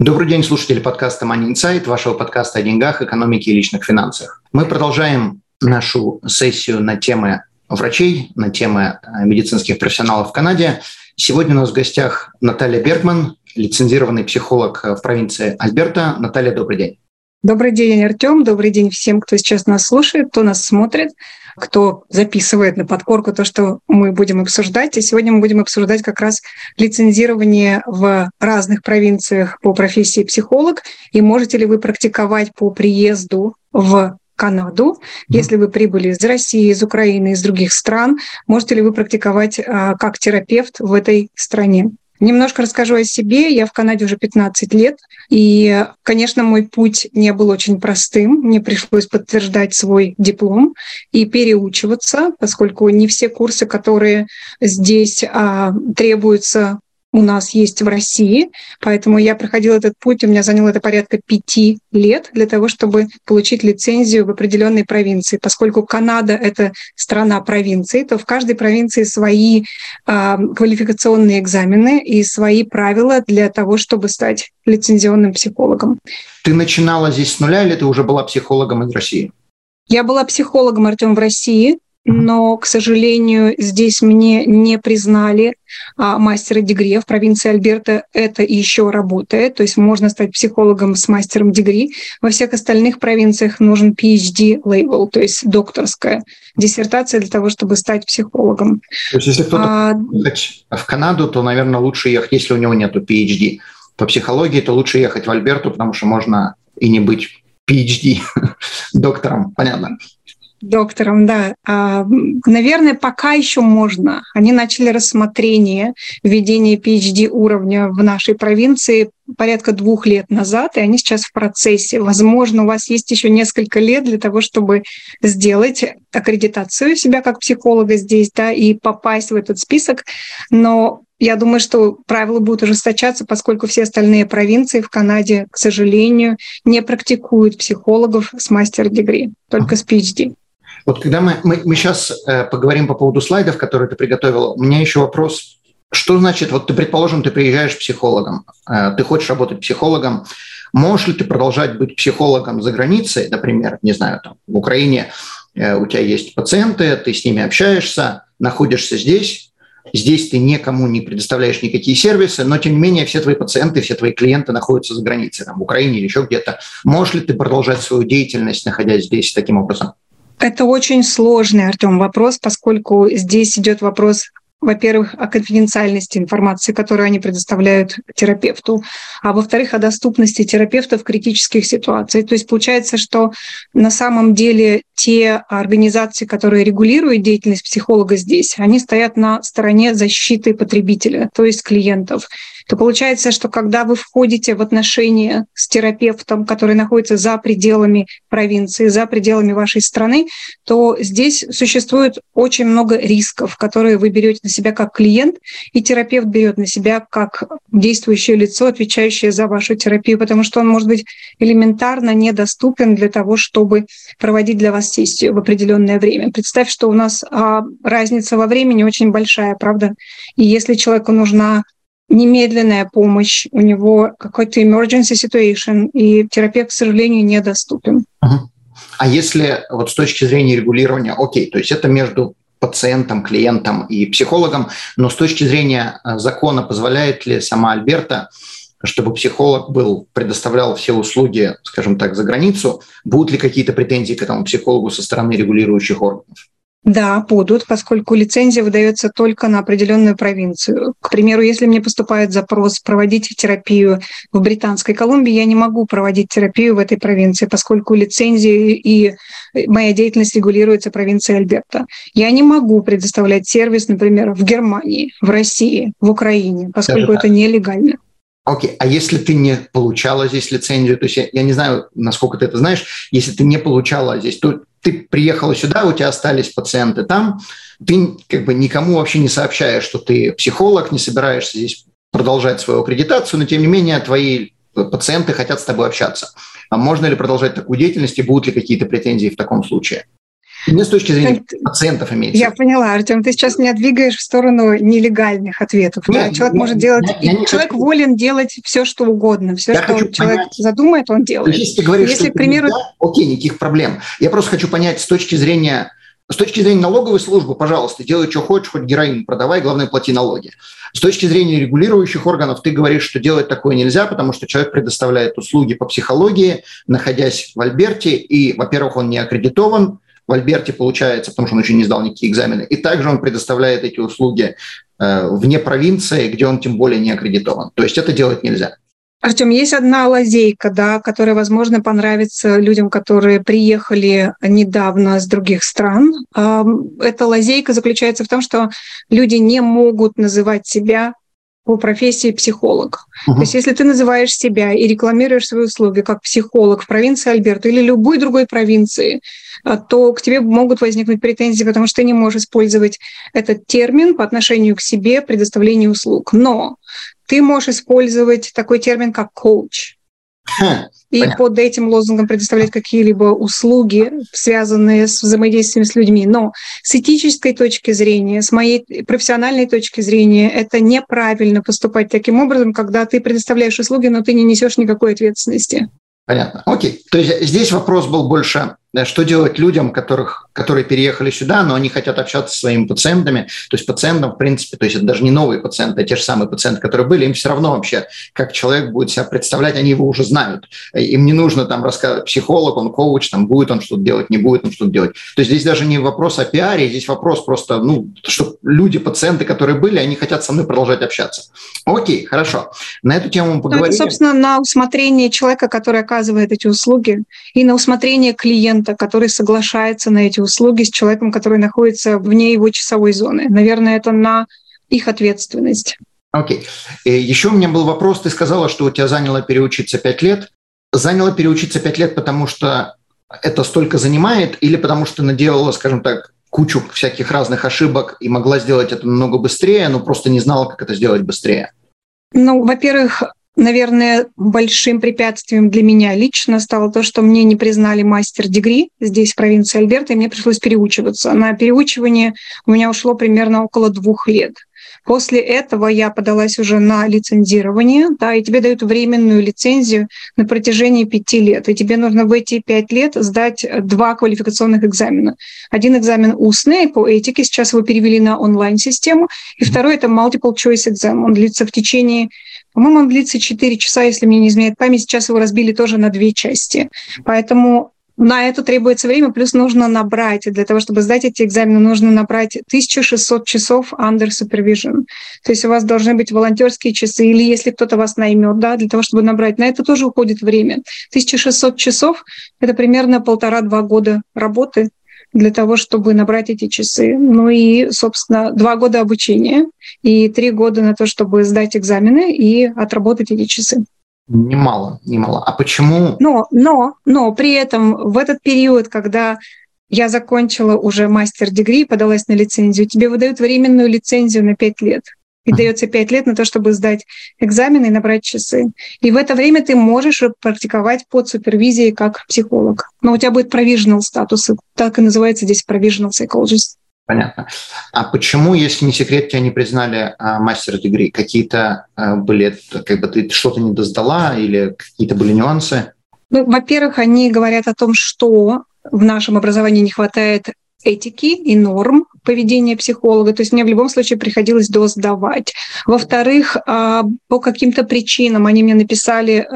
Добрый день, слушатели подкаста Money Insight, вашего подкаста о деньгах, экономике и личных финансах. Мы продолжаем нашу сессию на темы врачей, на темы э, медицинских профессионалов в Канаде. Сегодня у нас в гостях Наталья Бергман, лицензированный психолог в провинции Альберта. Наталья, добрый день. Добрый день, Артем. Добрый день всем, кто сейчас нас слушает, кто нас смотрит кто записывает на подкорку то, что мы будем обсуждать. И сегодня мы будем обсуждать как раз лицензирование в разных провинциях по профессии психолог. И можете ли вы практиковать по приезду в Канаду. Если вы прибыли из России, из Украины, из других стран, можете ли вы практиковать а, как терапевт в этой стране? Немножко расскажу о себе. Я в Канаде уже 15 лет. И, конечно, мой путь не был очень простым. Мне пришлось подтверждать свой диплом и переучиваться, поскольку не все курсы, которые здесь а, требуются у нас есть в России, поэтому я проходила этот путь, у меня заняло это порядка пяти лет для того, чтобы получить лицензию в определенной провинции. Поскольку Канада — это страна провинций, то в каждой провинции свои э, квалификационные экзамены и свои правила для того, чтобы стать лицензионным психологом. Ты начинала здесь с нуля или ты уже была психологом из России? Я была психологом, Артем, в России, но, к сожалению, здесь мне не признали а, мастера дегри. В провинции Альберта это еще работает, то есть можно стать психологом с мастером дегри. Во всех остальных провинциях нужен PhD label, то есть докторская диссертация для того, чтобы стать психологом. То есть если кто-то а, в Канаду, то, наверное, лучше ехать, если у него нет PhD по психологии, то лучше ехать в Альберту, потому что можно и не быть PhD доктором, понятно доктором, да. А, наверное, пока еще можно. Они начали рассмотрение введения PhD уровня в нашей провинции порядка двух лет назад, и они сейчас в процессе. Возможно, у вас есть еще несколько лет для того, чтобы сделать аккредитацию себя как психолога здесь, да, и попасть в этот список. Но я думаю, что правила будут ужесточаться, поскольку все остальные провинции в Канаде, к сожалению, не практикуют психологов с мастер-дегри, только с PhD. Вот когда мы, мы, мы сейчас э, поговорим по поводу слайдов, которые ты приготовила, у меня еще вопрос. Что значит, вот ты, предположим, ты приезжаешь психологом, э, ты хочешь работать психологом, можешь ли ты продолжать быть психологом за границей, например, не знаю, там, в Украине э, у тебя есть пациенты, ты с ними общаешься, находишься здесь, здесь ты никому не предоставляешь никакие сервисы, но тем не менее все твои пациенты, все твои клиенты находятся за границей, там, в Украине или еще где-то. Можешь ли ты продолжать свою деятельность, находясь здесь таким образом? Это очень сложный, Артем, вопрос, поскольку здесь идет вопрос во-первых, о конфиденциальности информации, которую они предоставляют терапевту, а во-вторых, о доступности терапевта в критических ситуациях. То есть получается, что на самом деле те организации, которые регулируют деятельность психолога здесь, они стоят на стороне защиты потребителя, то есть клиентов то получается, что когда вы входите в отношения с терапевтом, который находится за пределами провинции, за пределами вашей страны, то здесь существует очень много рисков, которые вы берете на себя как клиент, и терапевт берет на себя как действующее лицо, отвечающее за вашу терапию, потому что он может быть элементарно недоступен для того, чтобы проводить для вас сессию в определенное время. Представь, что у нас а, разница во времени очень большая, правда? И если человеку нужна немедленная помощь, у него какой-то emergency situation, и терапевт, к сожалению, недоступен. А если вот с точки зрения регулирования, окей, то есть это между пациентом, клиентом и психологом, но с точки зрения э, закона позволяет ли сама Альберта, чтобы психолог был, предоставлял все услуги, скажем так, за границу, будут ли какие-то претензии к этому психологу со стороны регулирующих органов? Да, будут, поскольку лицензия выдается только на определенную провинцию. К примеру, если мне поступает запрос проводить терапию в Британской Колумбии, я не могу проводить терапию в этой провинции, поскольку лицензия и моя деятельность регулируется провинцией Альберта. Я не могу предоставлять сервис, например, в Германии, в России, в Украине, поскольку это нелегально. Окей, а если ты не получала здесь лицензию, то есть я, я не знаю, насколько ты это знаешь, если ты не получала здесь, то ты приехала сюда, у тебя остались пациенты там, ты как бы никому вообще не сообщаешь, что ты психолог, не собираешься здесь продолжать свою аккредитацию, но тем не менее твои пациенты хотят с тобой общаться. А можно ли продолжать такую деятельность и будут ли какие-то претензии в таком случае? Не с точки зрения пациентов имеется. Я поняла, Артем, ты сейчас меня двигаешь в сторону нелегальных ответов. Нет, да? Человек нет, может делать, я, я человек хочу... волен делать все, что угодно, все, я что человек понять. задумает, он делает. Если ты говоришь, если, что к примеру, нельзя, окей, никаких проблем. Я просто хочу понять с точки зрения с точки зрения налоговой службы, пожалуйста, делай, что хочешь, хоть героин продавай, главное, плати налоги. С точки зрения регулирующих органов, ты говоришь, что делать такое нельзя, потому что человек предоставляет услуги по психологии, находясь в Альберте, и, во-первых, он не аккредитован, в Альберте получается, потому что он еще не сдал никакие экзамены. И также он предоставляет эти услуги э, вне провинции, где он тем более не аккредитован. То есть это делать нельзя. Артем, есть одна лазейка, да, которая, возможно, понравится людям, которые приехали недавно с других стран. Эта лазейка заключается в том, что люди не могут называть себя по профессии психолог. Uh-huh. То есть если ты называешь себя и рекламируешь свои услуги как психолог в провинции Альберта или любой другой провинции, а, то к тебе могут возникнуть претензии, потому что ты не можешь использовать этот термин по отношению к себе предоставление услуг. Но ты можешь использовать такой термин, как коуч. И Понятно. под этим лозунгом предоставлять какие-либо услуги, связанные с взаимодействием с людьми. Но с этической точки зрения, с моей профессиональной точки зрения, это неправильно поступать таким образом, когда ты предоставляешь услуги, но ты не несешь никакой ответственности. Понятно. Окей. То есть здесь вопрос был больше что делать людям, которых, которые переехали сюда, но они хотят общаться со своими пациентами. То есть пациентам, в принципе, то есть это даже не новые пациенты, а те же самые пациенты, которые были, им все равно вообще, как человек будет себя представлять, они его уже знают. Им не нужно там рассказывать, психолог, он коуч, там будет он что-то делать, не будет он что-то делать. То есть здесь даже не вопрос о пиаре, здесь вопрос просто, ну, что люди, пациенты, которые были, они хотят со мной продолжать общаться. Окей, хорошо. На эту тему мы поговорили. Ну, это, собственно, на усмотрение человека, который оказывает эти услуги, и на усмотрение клиента, клиента, который соглашается на эти услуги с человеком, который находится вне его часовой зоны. Наверное, это на их ответственность. Окей. Okay. Еще у меня был вопрос. Ты сказала, что у тебя заняло переучиться пять лет. Заняло переучиться пять лет, потому что это столько занимает, или потому что наделала, скажем так, кучу всяких разных ошибок и могла сделать это намного быстрее, но просто не знала, как это сделать быстрее? Ну, во-первых, Наверное, большим препятствием для меня лично стало то, что мне не признали мастер-дегри здесь, в провинции Альберта, и мне пришлось переучиваться. На переучивание у меня ушло примерно около двух лет. После этого я подалась уже на лицензирование, да, и тебе дают временную лицензию на протяжении пяти лет. И тебе нужно в эти пять лет сдать два квалификационных экзамена. Один экзамен устный по этике, сейчас его перевели на онлайн-систему, и второй — это multiple choice exam. Он длится в течение по-моему, он длится 4 часа, если мне не изменяет память. Сейчас его разбили тоже на две части. Поэтому на это требуется время, плюс нужно набрать, для того, чтобы сдать эти экзамены, нужно набрать 1600 часов under supervision. То есть у вас должны быть волонтерские часы, или если кто-то вас наймет, да, для того, чтобы набрать. На это тоже уходит время. 1600 часов — это примерно полтора-два года работы для того, чтобы набрать эти часы. Ну и, собственно, два года обучения и три года на то, чтобы сдать экзамены и отработать эти часы. Немало, немало. А почему? Но, но, но при этом в этот период, когда я закончила уже мастер-дегри, подалась на лицензию, тебе выдают временную лицензию на пять лет и дается пять лет на то, чтобы сдать экзамены и набрать часы. И в это время ты можешь практиковать под супервизией как психолог. Но у тебя будет provisional статус, так и называется здесь provisional psychologist. Понятно. А почему, если не секрет, тебя не признали а, мастер-дегри? Какие-то а, были, как бы ты что-то не доздала или какие-то были нюансы? Ну, во-первых, они говорят о том, что в нашем образовании не хватает этики и норм поведения психолога. То есть мне в любом случае приходилось досдавать. Во-вторых, а, по каким-то причинам они мне написали,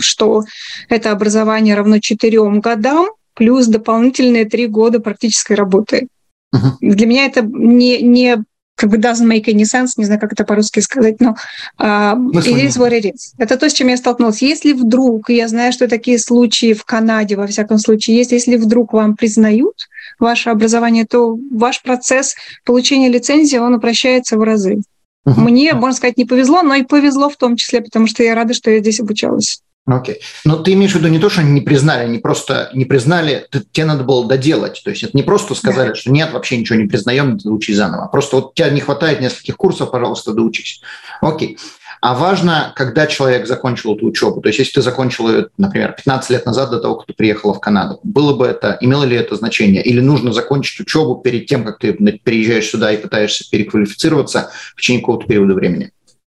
что это образование равно четырем годам плюс дополнительные три года практической работы. Uh-huh. Для меня это не, не как бы doesn't make any sense, не знаю, как это по-русски сказать, но uh, it is what it is. Это то, с чем я столкнулась. Если вдруг, я знаю, что такие случаи в Канаде, во всяком случае, есть, если вдруг вам признают ваше образование, то ваш процесс получения лицензии, он упрощается в разы. Мне, можно сказать, не повезло, но и повезло в том числе, потому что я рада, что я здесь обучалась. Окей. Okay. Но ты имеешь в виду не то, что они не признали, они просто не признали, ты, тебе надо было доделать. То есть это не просто сказали, да. что нет, вообще ничего не признаем, учи заново. Просто вот тебе не хватает нескольких курсов, пожалуйста, доучись. Окей. А важно, когда человек закончил эту учебу. То есть если ты закончил ее, например, 15 лет назад до того, как ты приехала в Канаду, было бы это, имело ли это значение? Или нужно закончить учебу перед тем, как ты переезжаешь сюда и пытаешься переквалифицироваться в течение какого-то периода времени?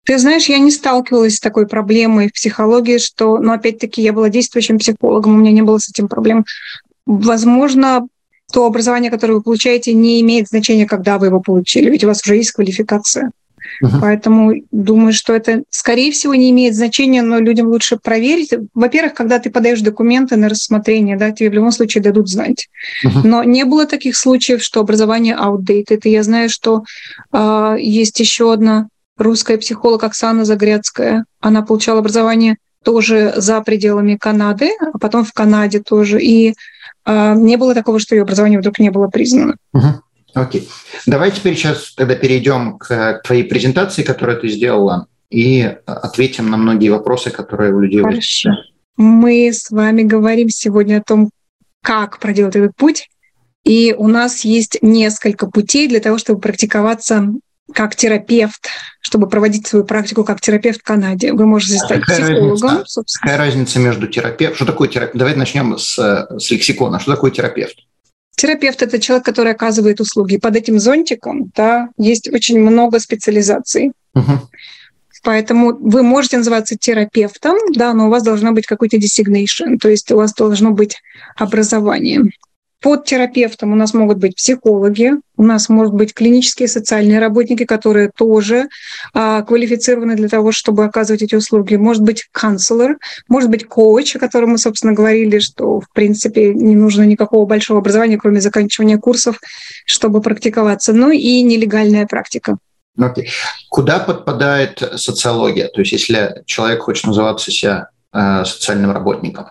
Ты знаешь, я не сталкивалась с такой проблемой в психологии, что, ну, опять-таки, я была действующим психологом, у меня не было с этим проблем. Возможно, то образование, которое вы получаете, не имеет значения, когда вы его получили, ведь у вас уже есть квалификация. Поэтому думаю, что это, скорее всего, не имеет значения, но людям лучше проверить. Во-первых, когда ты подаешь документы на рассмотрение, да, тебе в любом случае дадут знать. Но не было таких случаев, что образование outdated. И я знаю, что э, есть еще одна русская психолог Оксана Загрядская. Она получала образование тоже за пределами Канады, а потом в Канаде тоже. И э, не было такого, что ее образование вдруг не было признано. Uh-huh. Окей. Давай теперь сейчас тогда перейдем к твоей презентации, которую ты сделала, и ответим на многие вопросы, которые у людей Хорошо. Мы с вами говорим сегодня о том, как проделать этот путь. И у нас есть несколько путей для того, чтобы практиковаться как терапевт, чтобы проводить свою практику как терапевт в Канаде. Вы можете а стать какая психологом. Разница, какая разница между терапевтом? Что такое терапевт? Давайте начнем с, с лексикона. Что такое терапевт? Терапевт – это человек, который оказывает услуги. Под этим зонтиком да, есть очень много специализаций. Угу. Поэтому вы можете называться терапевтом, да, но у вас должно быть какой-то designation, то есть у вас должно быть образование. Под терапевтом у нас могут быть психологи, у нас могут быть клинические социальные работники, которые тоже а, квалифицированы для того, чтобы оказывать эти услуги. Может быть, канцлер, может быть, коуч, о котором мы, собственно, говорили, что, в принципе, не нужно никакого большого образования, кроме заканчивания курсов, чтобы практиковаться. Ну и нелегальная практика. Okay. Куда подпадает социология? То есть если человек хочет называться себя э, социальным работником?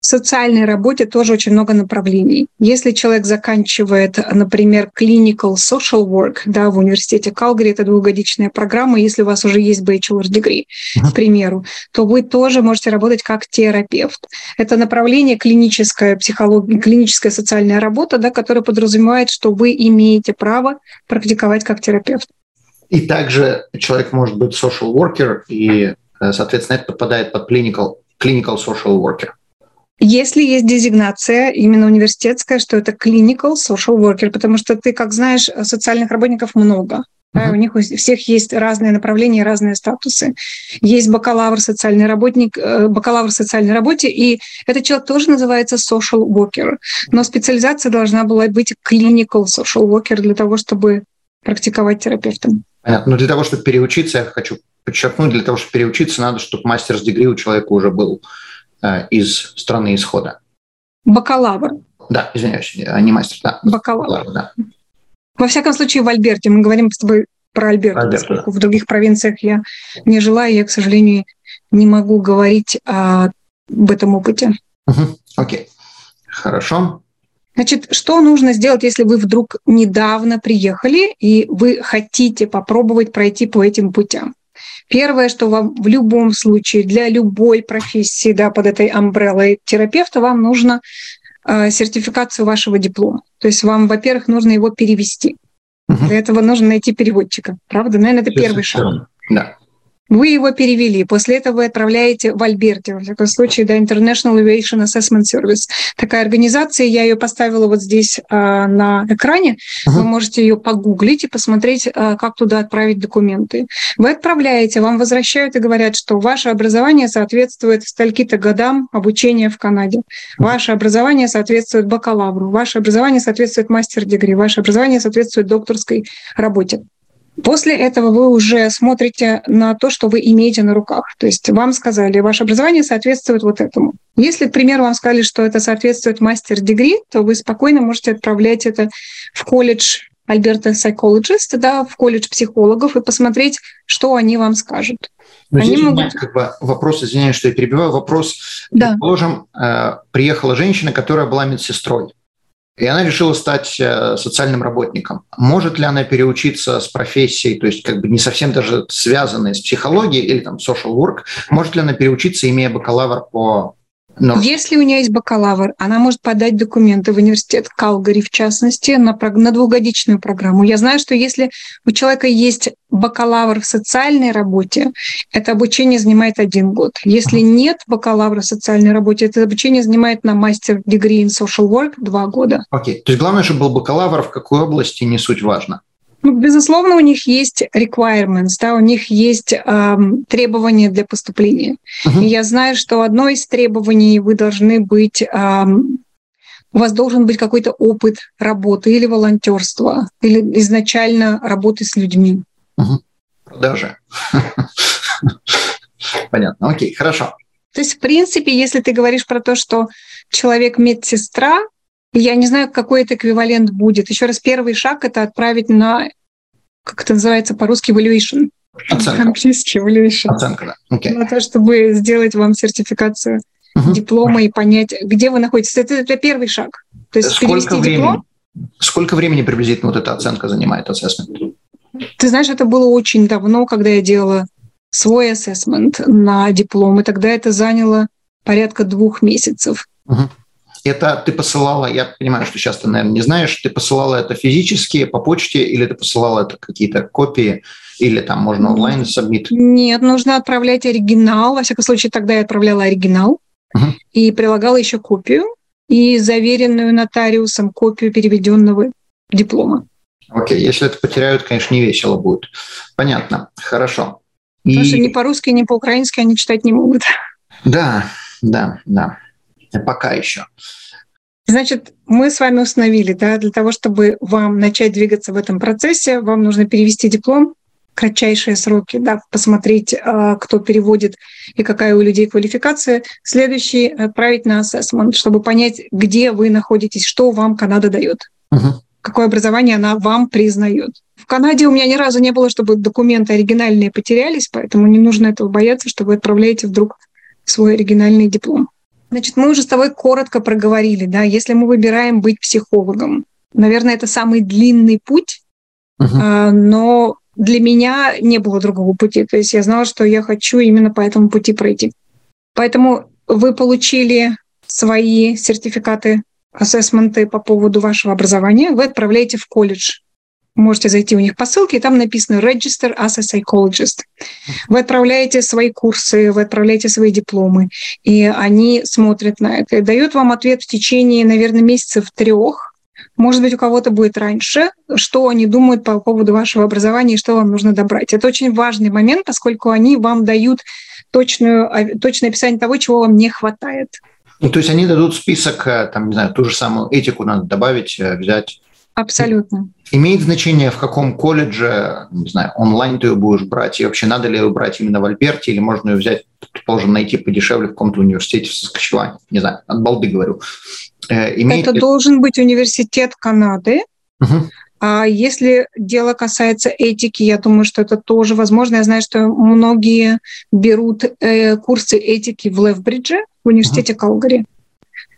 В социальной работе тоже очень много направлений. Если человек заканчивает, например, clinical social work да, в университете Калгари, это двухгодичная программа, если у вас уже есть bachelor degree, к примеру, то вы тоже можете работать как терапевт. Это направление клиническая психология, клиническая социальная работа, да, которая подразумевает, что вы имеете право практиковать как терапевт. И также человек может быть social worker, и, э, соответственно, это подпадает под clinical, clinical social worker. Если есть дезигнация именно университетская, что это clinical social worker, потому что ты, как знаешь, социальных работников много. Да, uh-huh. у них у всех есть разные направления, разные статусы. Есть бакалавр социальный работник, э, бакалавр социальной работе, и этот человек тоже называется social worker. Но специализация должна была быть clinical social worker для того, чтобы практиковать терапевтом. Понятно. Но для того, чтобы переучиться, я хочу подчеркнуть, для того, чтобы переучиться, надо, чтобы мастерс дегри у человека уже был. Э, из страны исхода. Бакалавр. Да, извиняюсь, а не мастер, да. Бакалавр. Бакалавр да. Во всяком случае, в Альберте. Мы говорим с тобой про Альберту, Альберт, поскольку да. в других провинциях я не жила, и я, к сожалению, не могу говорить о, об этом опыте. Угу. Окей, хорошо. Значит, что нужно сделать, если вы вдруг недавно приехали и вы хотите попробовать пройти по этим путям? Первое, что вам в любом случае, для любой профессии, да, под этой амбреллой терапевта, вам нужно э, сертификацию вашего диплома. То есть вам, во-первых, нужно его перевести. Угу. Для этого нужно найти переводчика. Правда? Наверное, это первый шаг. Да. Вы его перевели. После этого вы отправляете в Альберте, во всяком случае, да, International Aviation Assessment Service. Такая организация, я ее поставила вот здесь а, на экране. Uh-huh. Вы можете ее погуглить и посмотреть, а, как туда отправить документы. Вы отправляете, вам возвращают и говорят, что ваше образование соответствует стольки-то годам обучения в Канаде. Ваше образование соответствует бакалавру. Ваше образование соответствует мастер-дегри. Ваше образование соответствует докторской работе. После этого вы уже смотрите на то, что вы имеете на руках. То есть вам сказали, ваше образование соответствует вот этому. Если, к примеру, вам сказали, что это соответствует мастер-дегри, то вы спокойно можете отправлять это в колледж Альберта Psychologist, да, в колледж психологов и посмотреть, что они вам скажут. Но они здесь могут... как бы вопрос, извиняюсь, что я перебиваю, вопрос, да. предположим, э, приехала женщина, которая была медсестрой. И она решила стать э, социальным работником. Может ли она переучиться с профессией, то есть как бы не совсем даже связанной с психологией или там social work, может ли она переучиться, имея бакалавр по но... Если у нее есть бакалавр, она может подать документы в университет Калгари, в частности, на, на двухгодичную программу. Я знаю, что если у человека есть бакалавр в социальной работе, это обучение занимает один год. Если нет бакалавра в социальной работе, это обучение занимает на мастер degree in social work два года. Окей. Okay. То есть главное, чтобы был бакалавр в какой области, не суть важно. Ну, безусловно, у них есть requirements, да, у них есть эм, требования для поступления. Uh-huh. И я знаю, что одно из требований вы должны быть, эм, у вас должен быть какой-то опыт работы или волонтерства, или изначально работы с людьми. Uh-huh. Продажи. Понятно. Окей, хорошо. То есть, в принципе, если ты говоришь про то, что человек медсестра, я не знаю, какой это эквивалент будет. Еще раз, первый шаг — это отправить на, как это называется по-русски, evaluation. Оценка. Английский evaluation. Оценка, да. Okay. На то, чтобы сделать вам сертификацию угу. диплома и понять, где вы находитесь. Это, это первый шаг. То есть Сколько перевести времени? диплом. Сколько времени приблизительно вот эта оценка занимает, ассессмент? Ты знаешь, это было очень давно, когда я делала свой ассессмент на диплом, и тогда это заняло порядка двух месяцев. Угу. Это ты посылала, я понимаю, что сейчас ты, наверное, не знаешь, ты посылала это физически по почте или ты посылала это какие-то копии или там можно онлайн сабмит? Нет, нужно отправлять оригинал. Во всяком случае, тогда я отправляла оригинал угу. и прилагала еще копию и заверенную нотариусом копию переведенного диплома. Окей, если это потеряют, конечно, не весело будет. Понятно, хорошо. Потому и... что ни по-русски, ни по-украински они читать не могут. Да, да, да пока еще. Значит, мы с вами установили, да, для того, чтобы вам начать двигаться в этом процессе, вам нужно перевести диплом, кратчайшие сроки, да, посмотреть, а, кто переводит и какая у людей квалификация. Следующий — отправить на ассессмент, чтобы понять, где вы находитесь, что вам Канада дает, угу. какое образование она вам признает. В Канаде у меня ни разу не было, чтобы документы оригинальные потерялись, поэтому не нужно этого бояться, что вы отправляете вдруг свой оригинальный диплом. Значит, мы уже с тобой коротко проговорили, да, если мы выбираем быть психологом, наверное, это самый длинный путь, uh-huh. но для меня не было другого пути. То есть я знала, что я хочу именно по этому пути пройти. Поэтому вы получили свои сертификаты, ассессменты по поводу вашего образования, вы отправляете в колледж можете зайти у них по ссылке, и там написано «Register as a psychologist». Вы отправляете свои курсы, вы отправляете свои дипломы, и они смотрят на это и дают вам ответ в течение, наверное, месяцев трех, может быть, у кого-то будет раньше, что они думают по поводу вашего образования и что вам нужно добрать. Это очень важный момент, поскольку они вам дают точную, а, точное описание того, чего вам не хватает. Ну, то есть они дадут список, э, там, не знаю, ту же самую этику надо добавить, э, взять. Абсолютно. Имеет значение, в каком колледже, не знаю, онлайн ты ее будешь брать, и вообще надо ли ее брать именно в Альберте, или можно ее взять, предположим, найти подешевле в каком-то университете в Саскачеване, не знаю, от балды говорю. Э, имеет Это ли... должен быть университет Канады, угу. А если дело касается этики, я думаю, что это тоже возможно. Я знаю, что многие берут э, курсы этики в Летбридже, в университете uh Калгари.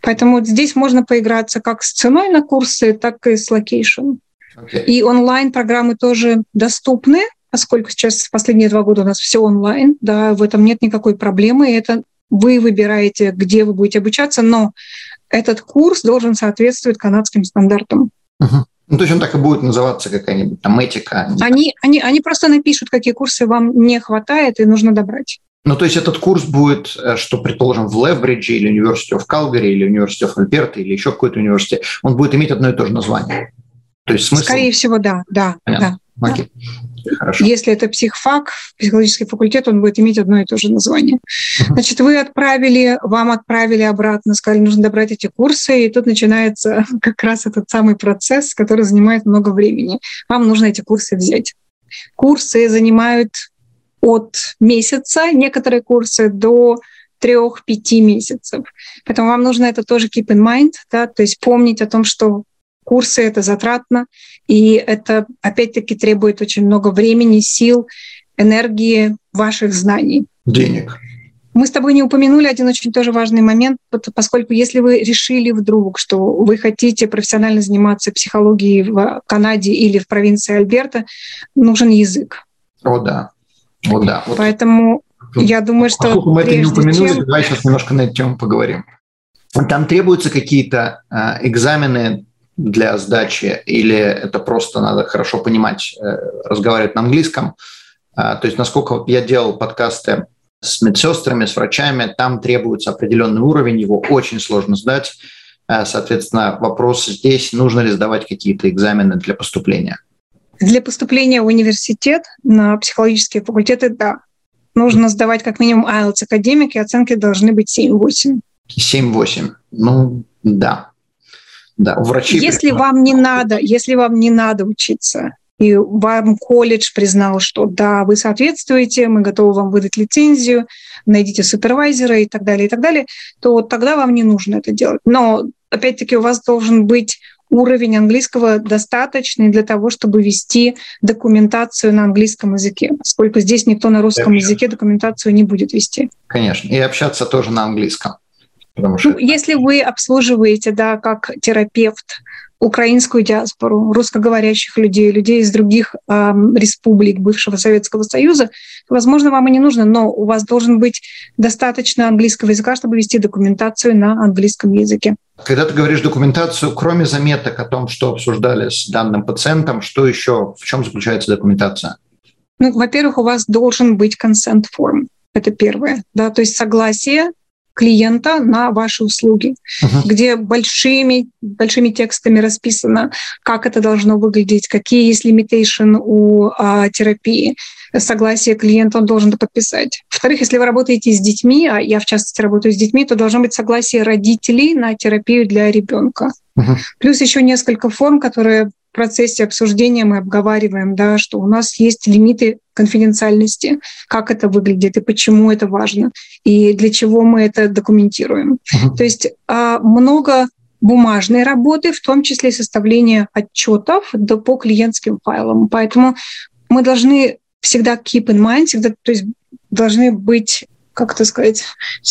Поэтому здесь можно поиграться как с ценой на курсы, так и с location. Okay. И онлайн-программы тоже доступны, поскольку сейчас последние два года у нас все онлайн, да, в этом нет никакой проблемы. Это вы выбираете, где вы будете обучаться, но этот курс должен соответствовать канадским стандартам. Uh-huh. Ну, то есть он так и будет называться какая-нибудь там этика. Они, они, они просто напишут, какие курсы вам не хватает и нужно добрать. Ну, то есть этот курс будет, э, что, предположим, в Левбридже или University of Calgary или University of Alberta или еще какой-то университет, он будет иметь одно и то же название. То есть смысл... Скорее всего, да, да. Понятно. да. Окей. Хорошо. Если это психфак, психологический факультет, он будет иметь одно и то же название. Uh-huh. Значит, вы отправили, вам отправили обратно, сказали, нужно добрать эти курсы, и тут начинается как раз этот самый процесс, который занимает много времени. Вам нужно эти курсы взять. Курсы занимают от месяца, некоторые курсы до трех-пяти месяцев. Поэтому вам нужно это тоже keep in mind, да, то есть помнить о том, что курсы — это затратно, и это, опять-таки, требует очень много времени, сил, энергии, ваших знаний. Денег. Мы с тобой не упомянули один очень тоже важный момент, поскольку если вы решили вдруг, что вы хотите профессионально заниматься психологией в Канаде или в провинции Альберта, нужен язык. О, да. О, да. Вот. Поэтому вот, я думаю, что... Поскольку мы это не упомянули, чем... давай сейчас немножко на эту тему поговорим. Там требуются какие-то э, экзамены для сдачи, или это просто надо хорошо понимать, э, разговаривать на английском. Э, то есть, насколько я делал подкасты с медсестрами, с врачами, там требуется определенный уровень, его очень сложно сдать. Э, соответственно, вопрос здесь, нужно ли сдавать какие-то экзамены для поступления. Для поступления в университет на психологические факультеты, да, нужно сдавать как минимум IELTS академик, и оценки должны быть 7-8. 7-8, ну да. Да, врачи если вам не надо, если вам не надо учиться, и вам колледж признал, что да, вы соответствуете, мы готовы вам выдать лицензию, найдите супервайзера и так далее, и так далее, то тогда вам не нужно это делать. Но, опять-таки, у вас должен быть уровень английского достаточный для того, чтобы вести документацию на английском языке, поскольку здесь никто на русском языке документацию не будет вести. Конечно, и общаться тоже на английском. Потому что... Ну, если вы обслуживаете, да, как терапевт, украинскую диаспору, русскоговорящих людей, людей из других э, республик бывшего Советского Союза, возможно, вам и не нужно, но у вас должен быть достаточно английского языка, чтобы вести документацию на английском языке. Когда ты говоришь документацию, кроме заметок о том, что обсуждали с данным пациентом, что еще, в чем заключается документация? Ну, во-первых, у вас должен быть consent form. Это первое. Да, то есть согласие клиента на ваши услуги, uh-huh. где большими, большими текстами расписано, как это должно выглядеть, какие есть limitation у а, терапии. Согласие клиента он должен подписать. Во-вторых, если вы работаете с детьми, а я в частности работаю с детьми, то должно быть согласие родителей на терапию для ребенка. Uh-huh. Плюс еще несколько форм, которые в процессе обсуждения мы обговариваем, да, что у нас есть лимиты конфиденциальности, как это выглядит и почему это важно, и для чего мы это документируем. Uh-huh. То есть а, много бумажной работы, в том числе составление отчетов по клиентским файлам. Поэтому мы должны всегда keep in mind, всегда, то есть должны быть, как это сказать,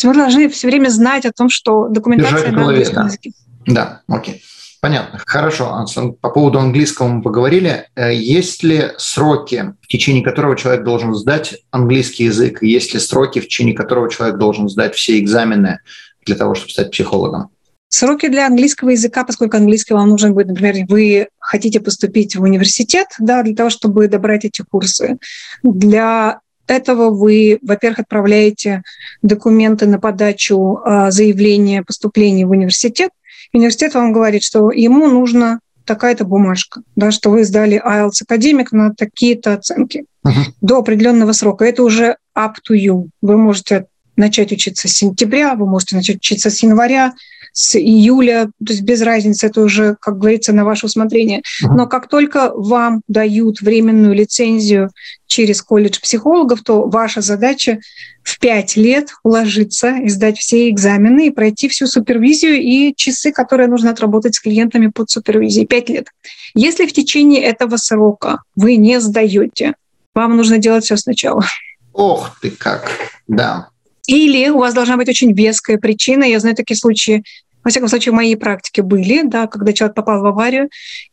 мы должны все время знать о том, что документация на английском языке. Да, окей. Понятно. Хорошо. По поводу английского мы поговорили. Э, есть ли сроки, в течение которого человек должен сдать английский язык? Есть ли сроки, в течение которого человек должен сдать все экзамены для того, чтобы стать психологом? Сроки для английского языка, поскольку английский вам нужен будет, например, вы хотите поступить в университет, да, для того, чтобы добрать эти курсы. Для этого вы, во-первых, отправляете документы на подачу а, заявления о поступлении в университет, университет вам говорит, что ему нужно такая-то бумажка, да, что вы сдали IELTS академик на такие-то оценки uh-huh. до определенного срока. Это уже up to you. Вы можете начать учиться с сентября, вы можете начать учиться с января, с июля, то есть без разницы, это уже, как говорится, на ваше усмотрение. Но как только вам дают временную лицензию через колледж психологов, то ваша задача в пять лет уложиться и сдать все экзамены и пройти всю супервизию и часы, которые нужно отработать с клиентами под супервизией. Пять лет. Если в течение этого срока вы не сдаете, вам нужно делать все сначала. Ох ты как, да. Или у вас должна быть очень веская причина. Я знаю такие случаи, во всяком случае, в моей практике были, да, когда человек попал в аварию,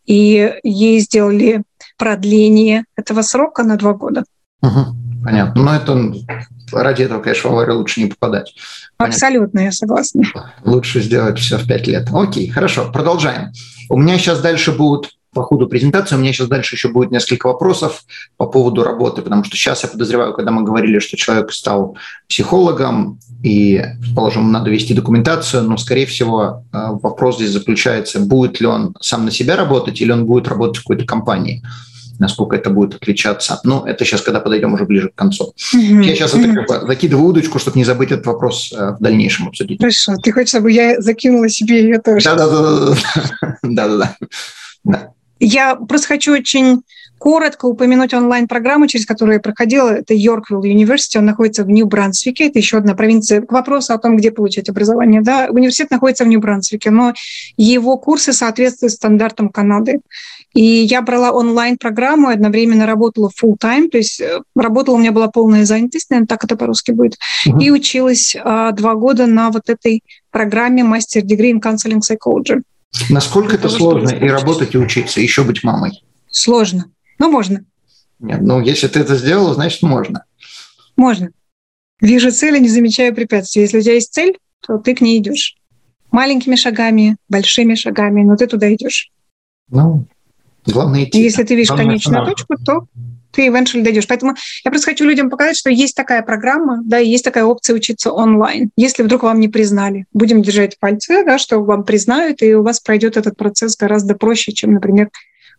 и ей сделали продление этого срока на два года. Угу, понятно. Но это ради этого, конечно, в аварию лучше не попадать. Понятно. Абсолютно, я согласна. Лучше сделать все в пять лет. Окей, хорошо, продолжаем. У меня сейчас дальше будут по ходу презентации. У меня сейчас дальше еще будет несколько вопросов по поводу работы, потому что сейчас я подозреваю, когда мы говорили, что человек стал психологом, и, предположим, надо вести документацию, но, скорее всего, э, вопрос здесь заключается, будет ли он сам на себя работать или он будет работать в какой-то компании насколько это будет отличаться. Но это сейчас, когда подойдем уже ближе к концу. Mm-hmm. Я сейчас mm-hmm. это, закидываю удочку, чтобы не забыть этот вопрос э, в дальнейшем обсудить. Хорошо. Ты хочешь, чтобы я закинула себе ее тоже? Да-да-да. Да-да-да. Я просто хочу очень коротко упомянуть онлайн-программу, через которую я проходила. Это Йорквилл University, он находится в Нью-Брансвике, это еще одна провинция. К вопросу о том, где получать образование. Да, университет находится в Нью-Брансвике, но его курсы соответствуют стандартам Канады. И я брала онлайн-программу, одновременно работала full time, то есть э, работала, у меня была полная занятость, наверное, так это по-русски будет, uh-huh. и училась а, два года на вот этой программе мастер degree in counseling psychology. Насколько это сложно и работать, и учиться, еще быть мамой? Сложно, но можно. Нет, ну, если ты это сделала, значит, можно. Можно. Вижу цели, не замечаю препятствий. Если у тебя есть цель, то ты к ней идешь. Маленькими шагами, большими шагами, но ты туда идешь. Ну, главное идти. Если ты видишь конечную точку, то ты eventually дойдешь. Поэтому я просто хочу людям показать, что есть такая программа, да, и есть такая опция учиться онлайн. Если вдруг вам не признали, будем держать пальцы, да, что вам признают, и у вас пройдет этот процесс гораздо проще, чем, например,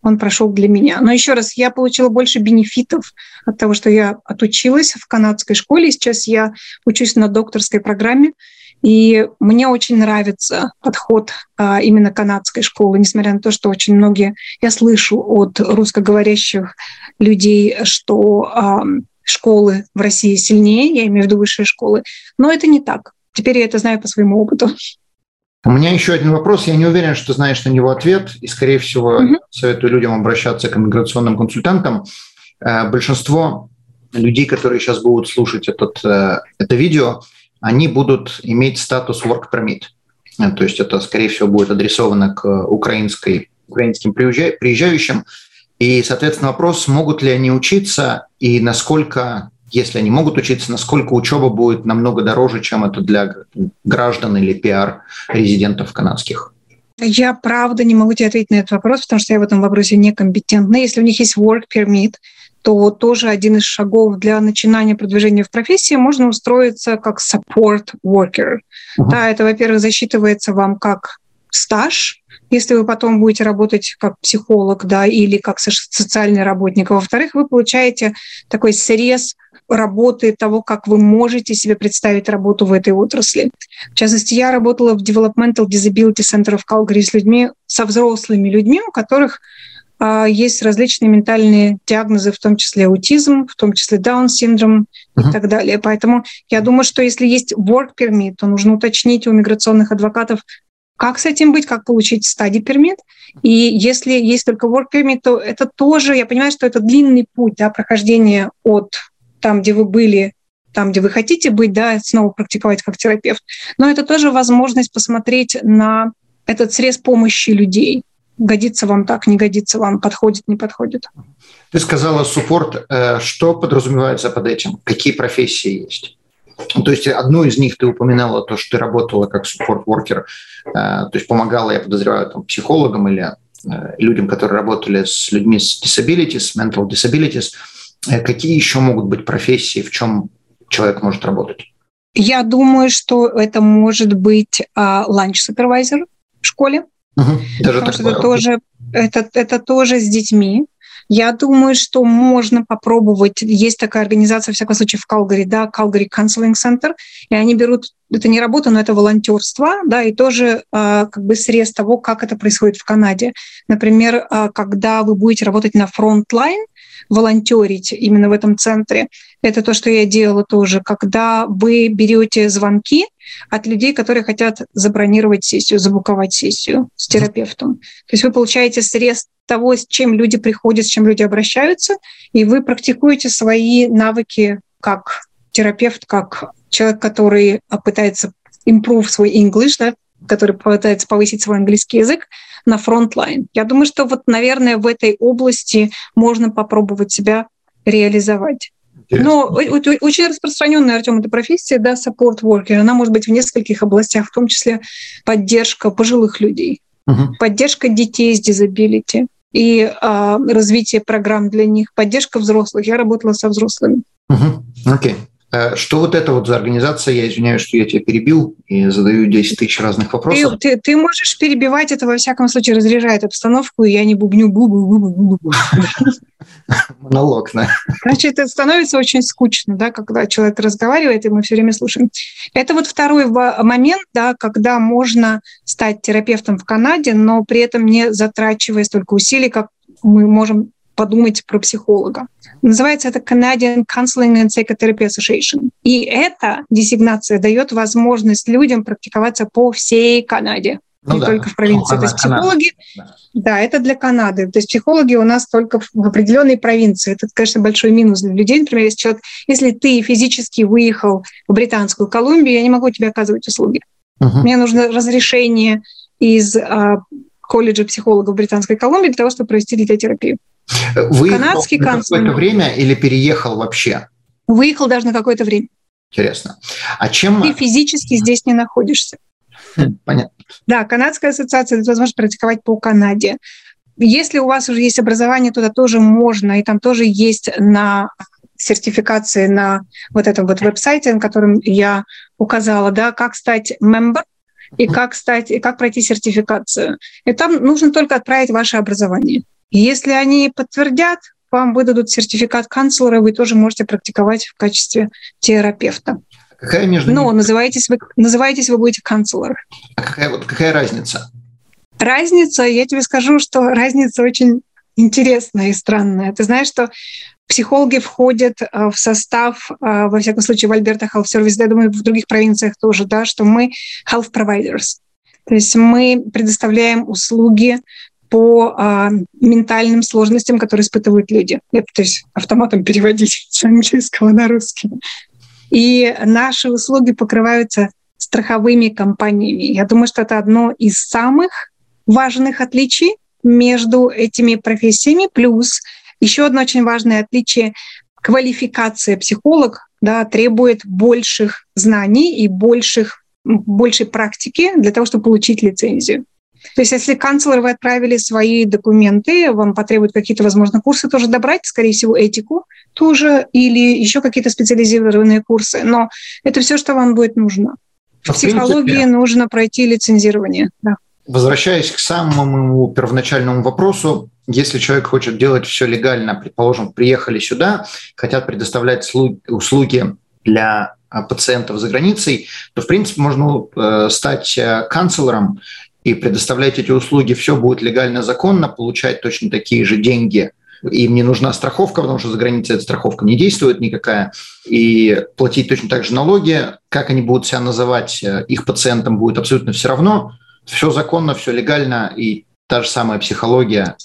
он прошел для меня. Но еще раз, я получила больше бенефитов от того, что я отучилась в канадской школе, сейчас я учусь на докторской программе, и мне очень нравится подход а, именно канадской школы, несмотря на то, что очень многие, я слышу от русскоговорящих людей, что а, школы в России сильнее, я имею в виду высшие школы, но это не так. Теперь я это знаю по своему опыту. У меня еще один вопрос. Я не уверен, что знаешь на него ответ, и, скорее всего, mm-hmm. советую людям обращаться к миграционным консультантам. Э, большинство людей, которые сейчас будут слушать этот, э, это видео, они будут иметь статус work permit. Э, то есть это, скорее всего, будет адресовано к украинской, украинским приезжающим. И, соответственно, вопрос, могут ли они учиться и насколько если они могут учиться, насколько учеба будет намного дороже, чем это для граждан или пиар-резидентов канадских? Я правда не могу тебе ответить на этот вопрос, потому что я в этом вопросе некомпетентна. Если у них есть work permit, то тоже один из шагов для начинания продвижения в профессии можно устроиться как support worker. Uh-huh. Да, это, во-первых, засчитывается вам как стаж, если вы потом будете работать как психолог, да, или как социальный работник. А во-вторых, вы получаете такой срез работы, того, как вы можете себе представить работу в этой отрасли. В частности, я работала в Developmental Disability Center в Calgary с людьми, со взрослыми людьми, у которых есть различные ментальные диагнозы, в том числе аутизм, в том числе Даун-синдром uh-huh. и так далее. Поэтому я думаю, что если есть work permit, то нужно уточнить у миграционных адвокатов, как с этим быть, как получить стадий пермит. И если есть только work permit, то это тоже, я понимаю, что это длинный путь да, прохождения от там, где вы были, там, где вы хотите быть, да, снова практиковать как терапевт. Но это тоже возможность посмотреть на этот срез помощи людей. Годится вам так, не годится вам, подходит, не подходит. Ты сказала суппорт. Э, что подразумевается под этим? Какие профессии есть? То есть одну из них ты упоминала, то, что ты работала как суппорт-воркер, э, то есть помогала, я подозреваю, там, психологам или э, людям, которые работали с людьми с disabilities, mental disabilities – Э, какие еще могут быть профессии, в чем человек может работать? Я думаю, что это может быть lunch supervisor в школе. Угу, даже потому что это тоже, это, это тоже с детьми. Я думаю, что можно попробовать. Есть такая организация, в всяком случае, в Калгари, да, Calgary Counseling Center, и они берут, это не работа, но это волонтерство, да, и тоже э, как бы срез того, как это происходит в Канаде. Например, э, когда вы будете работать на frontline, волонтерить именно в этом центре. Это то, что я делала тоже, когда вы берете звонки от людей, которые хотят забронировать сессию, забуковать сессию с терапевтом. То есть вы получаете срез того, с чем люди приходят, с чем люди обращаются, и вы практикуете свои навыки как терапевт, как человек, который пытается improve свой English, да, который пытается повысить свой английский язык, на frontline. Я думаю, что вот, наверное, в этой области можно попробовать себя реализовать. Но очень распространенная, Артем, эта профессия, да, support worker, она может быть в нескольких областях, в том числе поддержка пожилых людей, угу. поддержка детей с дизабилити и а, развитие программ для них, поддержка взрослых. Я работала со взрослыми. Угу. Окей. Э, что вот это вот за организация? Я извиняюсь, что я тебя перебил и задаю 10 тысяч разных вопросов. Ты, ты, ты можешь перебивать, это во всяком случае разряжает обстановку, и я не бубню бубу бубу бубу Монолог, да. Значит, это становится очень скучно, да, когда человек разговаривает, и мы все время слушаем. Это вот второй момент, да, когда можно стать терапевтом в Канаде, но при этом не затрачивая столько усилий, как мы можем подумать про психолога. Называется это Canadian Counseling and Psychotherapy Association. И эта десигнация дает возможность людям практиковаться по всей Канаде. Ну, не да. только в провинции. Ну, То есть психологи, да. да, это для Канады. То есть психологи у нас только в определенной провинции. Это, конечно, большой минус для людей. Например, если человек, если ты физически выехал в Британскую Колумбию, я не могу тебе оказывать услуги. Угу. Мне нужно разрешение из а, колледжа психологов Британской Колумбии для того, чтобы провести литотерапию. Выехал Канадский какое-то время или переехал вообще? Выехал даже на какое-то время. Интересно. А чем... Ты физически здесь не находишься. Хм, понятно. Да, Канадская ассоциация дает возможность практиковать по Канаде. Если у вас уже есть образование, туда тоже можно, и там тоже есть на сертификации на вот этом вот веб-сайте, на котором я указала, да, как стать member и как стать, и как пройти сертификацию. И там нужно только отправить ваше образование. Если они подтвердят, вам выдадут сертификат канцлера, вы тоже можете практиковать в качестве терапевта. Какая между Но называетесь вы, называетесь вы будете канцлер. А какая, вот, какая разница? Разница, я тебе скажу, что разница очень интересная и странная. Ты знаешь, что психологи входят э, в состав, э, во всяком случае, в Альберта Health Service, я думаю, в других провинциях тоже, да, что мы health providers. То есть мы предоставляем услуги по а, ментальным сложностям, которые испытывают люди. То есть автоматом переводить с английского на русский. И наши услуги покрываются страховыми компаниями. Я думаю, что это одно из самых важных отличий между этими профессиями. Плюс еще одно очень важное отличие — квалификация психолог да, требует больших знаний и больших, большей практики для того, чтобы получить лицензию. То есть если канцлер вы отправили свои документы, вам потребуют какие-то, возможно, курсы тоже добрать, скорее всего, этику тоже, или еще какие-то специализированные курсы. Но это все, что вам будет нужно. В, в психологии принципе, нужно пройти лицензирование. Да. Возвращаясь к самому первоначальному вопросу, если человек хочет делать все легально, предположим, приехали сюда, хотят предоставлять услуги для а, пациентов за границей, то, в принципе, можно э, стать э, канцлером и предоставлять эти услуги, все будет легально, законно, получать точно такие же деньги. Им не нужна страховка, потому что за границей эта страховка не действует никакая. И платить точно так же налоги, как они будут себя называть, э, их пациентам будет абсолютно все равно. Все законно, все легально, и та же самая психология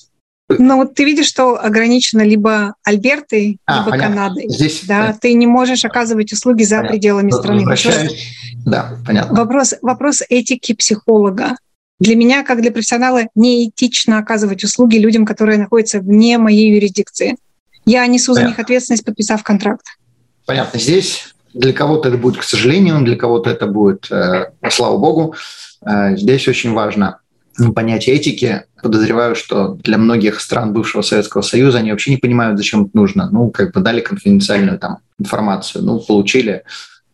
но вот ты видишь, что ограничено либо Альбертой, а, либо понятно. Канадой. Здесь, да, да, ты не можешь оказывать услуги за понятно. пределами страны. Вопрос, да, понятно. Вопрос, вопрос этики психолога. Для меня, как для профессионала, неэтично оказывать услуги людям, которые находятся вне моей юрисдикции. Я несу Понятно. за них ответственность, подписав контракт. Понятно. Здесь для кого-то это будет, к сожалению, для кого-то это будет, э, слава богу. Э, здесь очень важно понятие этики. Подозреваю, что для многих стран бывшего Советского Союза они вообще не понимают, зачем это нужно. Ну, как бы дали конфиденциальную там информацию, ну, получили,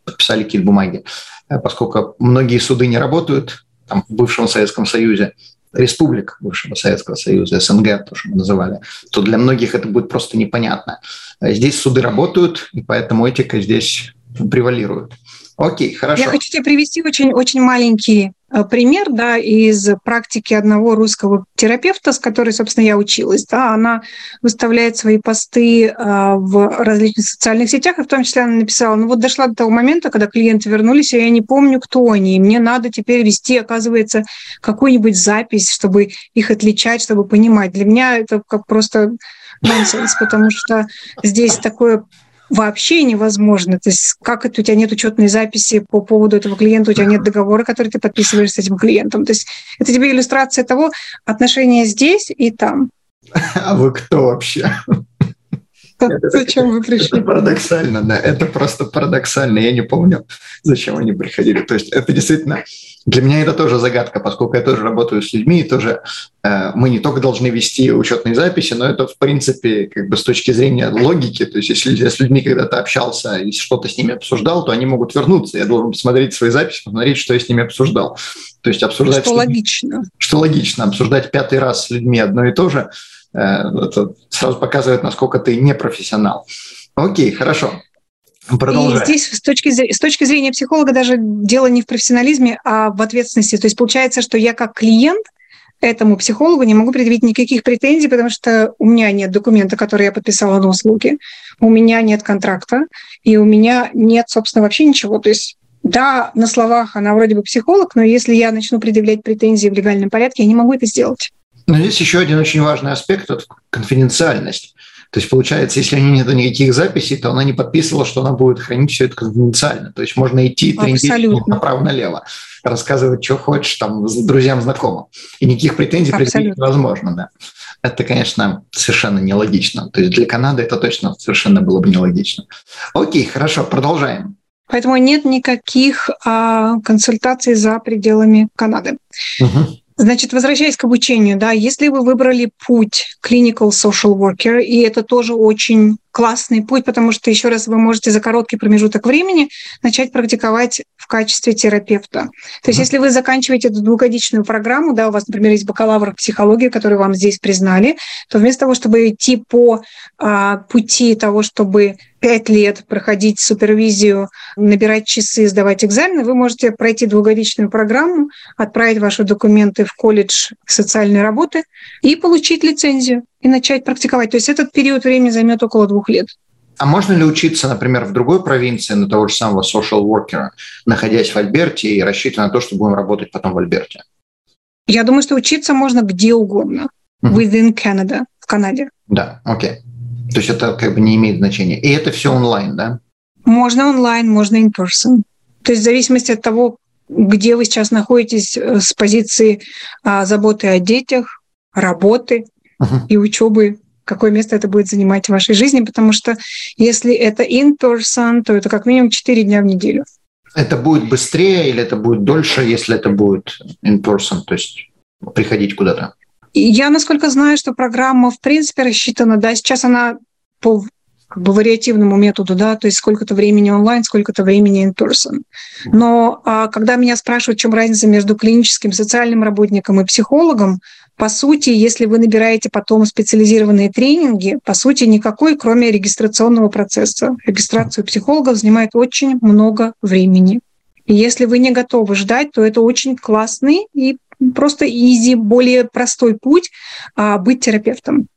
подписали какие-то бумаги. Э, поскольку многие суды не работают, там, в бывшем Советском Союзе, республик бывшего Советского Союза, СНГ, то, что мы называли, то для многих это будет просто непонятно. Здесь суды работают, и поэтому этика здесь превалирует. Окей, хорошо. Я хочу тебе привести очень, очень маленький пример да, из практики одного русского терапевта, с которой, собственно, я училась. Да, она выставляет свои посты э, в различных социальных сетях, и в том числе она написала, ну вот дошла до того момента, когда клиенты вернулись, и я не помню, кто они, и мне надо теперь вести, оказывается, какую-нибудь запись, чтобы их отличать, чтобы понимать. Для меня это как просто нонсенс, потому что здесь такое вообще невозможно. То есть как это у тебя нет учетной записи по поводу этого клиента, у тебя нет договора, который ты подписываешь с этим клиентом. То есть это тебе иллюстрация того отношения здесь и там. А вы кто вообще? Зачем вы пришли? Это парадоксально, да. Это просто парадоксально. Я не помню, зачем они приходили. То есть это действительно... Для меня это тоже загадка, поскольку я тоже работаю с людьми, и тоже э, мы не только должны вести учетные записи, но это, в принципе, как бы с точки зрения логики, то есть если я с людьми когда-то общался и что-то с ними обсуждал, то они могут вернуться. Я должен посмотреть свои записи, посмотреть, что я с ними обсуждал. То есть обсуждать... Что логично. Что логично. Обсуждать пятый раз с людьми одно и то же – это сразу показывает, насколько ты не профессионал. Окей, хорошо. Продолжай. И здесь с точки, с точки зрения психолога даже дело не в профессионализме, а в ответственности. То есть получается, что я как клиент этому психологу не могу предъявить никаких претензий, потому что у меня нет документа, который я подписала на услуги, у меня нет контракта, и у меня нет, собственно, вообще ничего. То есть да, на словах она вроде бы психолог, но если я начну предъявлять претензии в легальном порядке, я не могу это сделать. Но здесь еще один очень важный аспект – это конфиденциальность. То есть, получается, если у нее нет никаких записей, то она не подписывала, что она будет хранить все это конфиденциально. То есть можно идти трендить направо-налево, рассказывать, что хочешь там друзьям, знакомым. И никаких претензий предъявить невозможно. Да. Это, конечно, совершенно нелогично. То есть для Канады это точно совершенно было бы нелогично. Окей, хорошо, продолжаем. Поэтому нет никаких а, консультаций за пределами Канады. Угу. Значит, возвращаясь к обучению, да, если вы выбрали путь clinical social worker, и это тоже очень классный путь, потому что, еще раз, вы можете за короткий промежуток времени начать практиковать в качестве терапевта. То есть, если вы заканчиваете эту двухгодичную программу, да, у вас, например, есть бакалавр психологии, который вам здесь признали, то вместо того, чтобы идти по а, пути того, чтобы пять лет проходить супервизию, набирать часы, сдавать экзамены, вы можете пройти двухгодичную программу, отправить ваши документы в колледж социальной работы и получить лицензию и начать практиковать. То есть этот период времени займет около двух лет. А можно ли учиться, например, в другой провинции на того же самого social worker, находясь в Альберте и рассчитывая на то, что будем работать потом в Альберте? Я думаю, что учиться можно где угодно. Within Canada, в Канаде. Да, окей. Okay. То есть это как бы не имеет значения. И это все онлайн, да? Можно онлайн, можно in person. То есть в зависимости от того, где вы сейчас находитесь э, с позиции а, заботы о детях, работы uh-huh. и учебы, какое место это будет занимать в вашей жизни, потому что если это in person, то это как минимум 4 дня в неделю. Это будет быстрее или это будет дольше, если это будет in person, то есть приходить куда-то? Я, насколько знаю, что программа, в принципе, рассчитана, да, сейчас она по как бы вариативному методу, да, то есть сколько-то времени онлайн, сколько-то времени in person. Но а, когда меня спрашивают, в чем разница между клиническим социальным работником и психологом, по сути, если вы набираете потом специализированные тренинги, по сути, никакой, кроме регистрационного процесса. Регистрацию психологов занимает очень много времени. И если вы не готовы ждать, то это очень классный и просто изи, более простой путь а, быть терапевтом.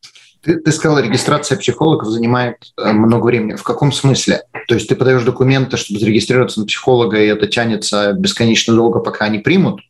Ты, ты сказала, регистрация психологов занимает э, много времени. В каком смысле? То есть ты подаешь документы, чтобы зарегистрироваться на психолога, и это тянется бесконечно долго, пока они примут?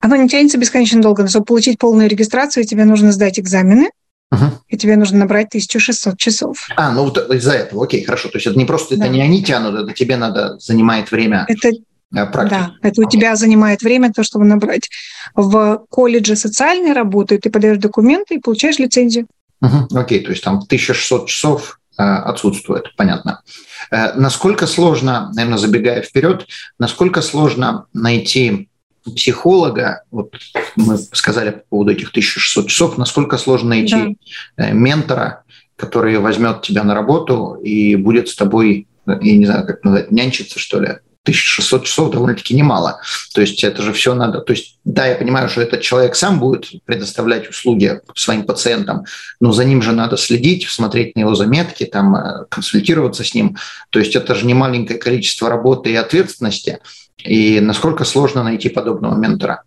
Оно не тянется бесконечно долго, но чтобы получить полную регистрацию, тебе нужно сдать экзамены, uh и тебе нужно набрать 1600 часов. А, ну вот из-за этого, окей, хорошо. То есть это не просто, да. это не они тянут, это тебе надо, занимает время. Это Э, практики. Да, это у тебя занимает время, то, чтобы набрать. В колледже социальной работы ты подаешь документы и получаешь лицензию. Угу, окей, то есть там 1600 часов э, отсутствует, понятно. Э, насколько сложно, наверное, забегая вперед, насколько сложно найти психолога, вот мы сказали по поводу этих 1600 часов, насколько сложно найти да. ментора, который возьмет тебя на работу и будет с тобой, я не знаю, как назвать, нянчиться, что ли, 1600 часов довольно-таки немало. То есть это же все надо... То есть да, я понимаю, что этот человек сам будет предоставлять услуги своим пациентам, но за ним же надо следить, смотреть на его заметки, там, э, консультироваться с ним. То есть это же не маленькое количество работы и ответственности. И насколько сложно найти подобного ментора?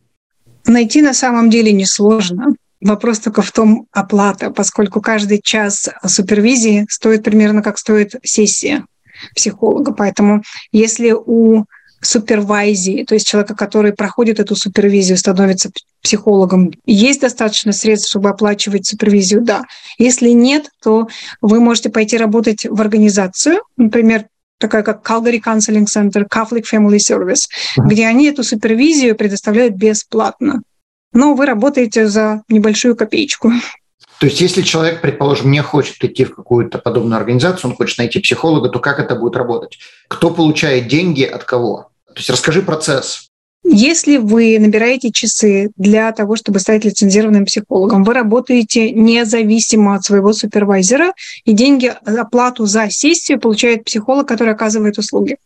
Найти на самом деле несложно. Вопрос только в том оплата, поскольку каждый час супервизии стоит примерно как стоит сессия психолога. Поэтому если у супервайзии, то есть человека, который проходит эту супервизию, становится психологом. Есть достаточно средств, чтобы оплачивать супервизию? Да. Если нет, то вы можете пойти работать в организацию, например, такая как Calgary Counseling Center, Catholic Family Service, где они эту супервизию предоставляют бесплатно. Но вы работаете за небольшую копеечку. То есть, если человек, предположим, не хочет идти в какую-то подобную организацию, он хочет найти психолога, то как это будет работать? Кто получает деньги от кого? То есть, расскажи процесс. Если вы набираете часы для того, чтобы стать лицензированным психологом, вы работаете независимо от своего супервайзера, и деньги, оплату за сессию получает психолог, который оказывает услуги.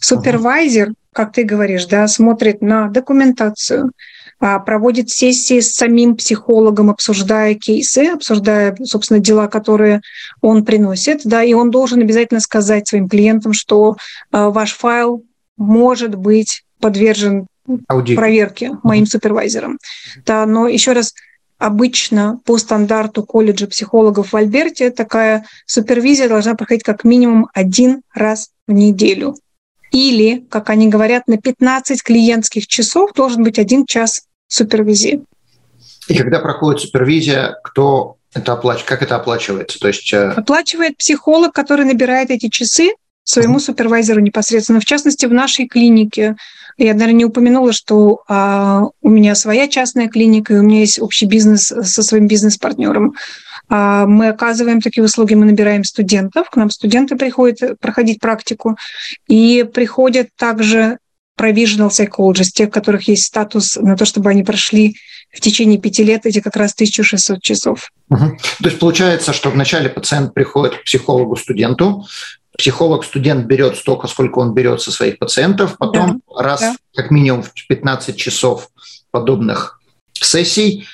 Супервайзер, как ты говоришь, да, смотрит на документацию, проводит сессии с самим психологом, обсуждая кейсы, обсуждая, собственно, дела, которые он приносит, да, и он должен обязательно сказать своим клиентам, что а, ваш файл может быть подвержен Аудит. проверке моим супервайзером. Да, но еще раз, обычно по стандарту колледжа психологов в Альберте такая супервизия должна проходить как минимум один раз в неделю. Или, как они говорят, на 15 клиентских часов должен быть один час супервизии. И когда проходит супервизия, кто это оплач... как это оплачивается? То есть... Э, Оплачивает психолог, который набирает эти часы своему супервайзеру непосредственно. В частности, в нашей клинике я, наверное, не упомянула, что а, у меня своя частная клиника, и у меня есть общий бизнес со своим бизнес-партнером. А, мы оказываем такие услуги, мы набираем студентов, к нам студенты приходят проходить практику, и приходят также provisional psychologists, тех, у которых есть статус на то, чтобы они прошли в течение пяти лет эти как раз 1600 часов. Угу. То есть получается, что вначале пациент приходит к психологу-студенту, психолог-студент берет столько, сколько он берет со своих пациентов, потом да, раз да. как минимум в 15 часов подобных сессий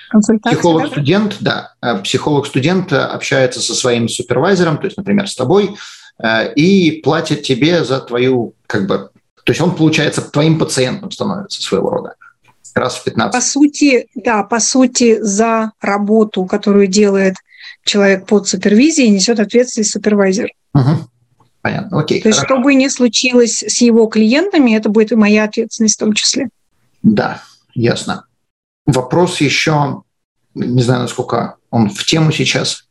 психолог-студент, да, э, психолог-студент общается со своим супервайзером, то есть, например, с тобой, э, и платит тебе за твою, как бы, то есть он, получается, твоим пациентом становится своего рода раз в 15. По сути, да, по сути, за работу, которую делает человек под супервизией, несет ответственность супервайзер. Угу. Понятно, окей. То хорошо. есть, что бы ни случилось с его клиентами, это будет и моя ответственность в том числе. Да, ясно. Вопрос еще, не знаю, насколько он в тему сейчас.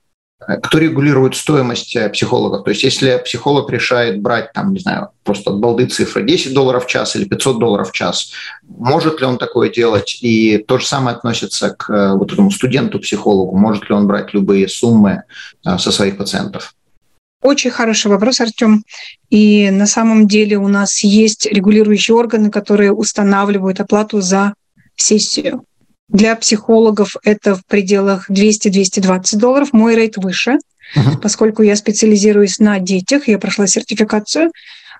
Кто регулирует стоимость э, психологов? То есть если психолог решает брать, там, не знаю, просто от балды цифры 10 долларов в час или 500 долларов в час, может ли он такое делать? И то же самое относится к э, вот этому студенту-психологу. Может ли он брать любые суммы э, со своих пациентов? Очень хороший вопрос, Артем. И на самом деле у нас есть регулирующие органы, которые устанавливают оплату за сессию. Для психологов это в пределах 200-220 долларов. Мой рейд выше, uh-huh. поскольку я специализируюсь на детях, я прошла сертификацию.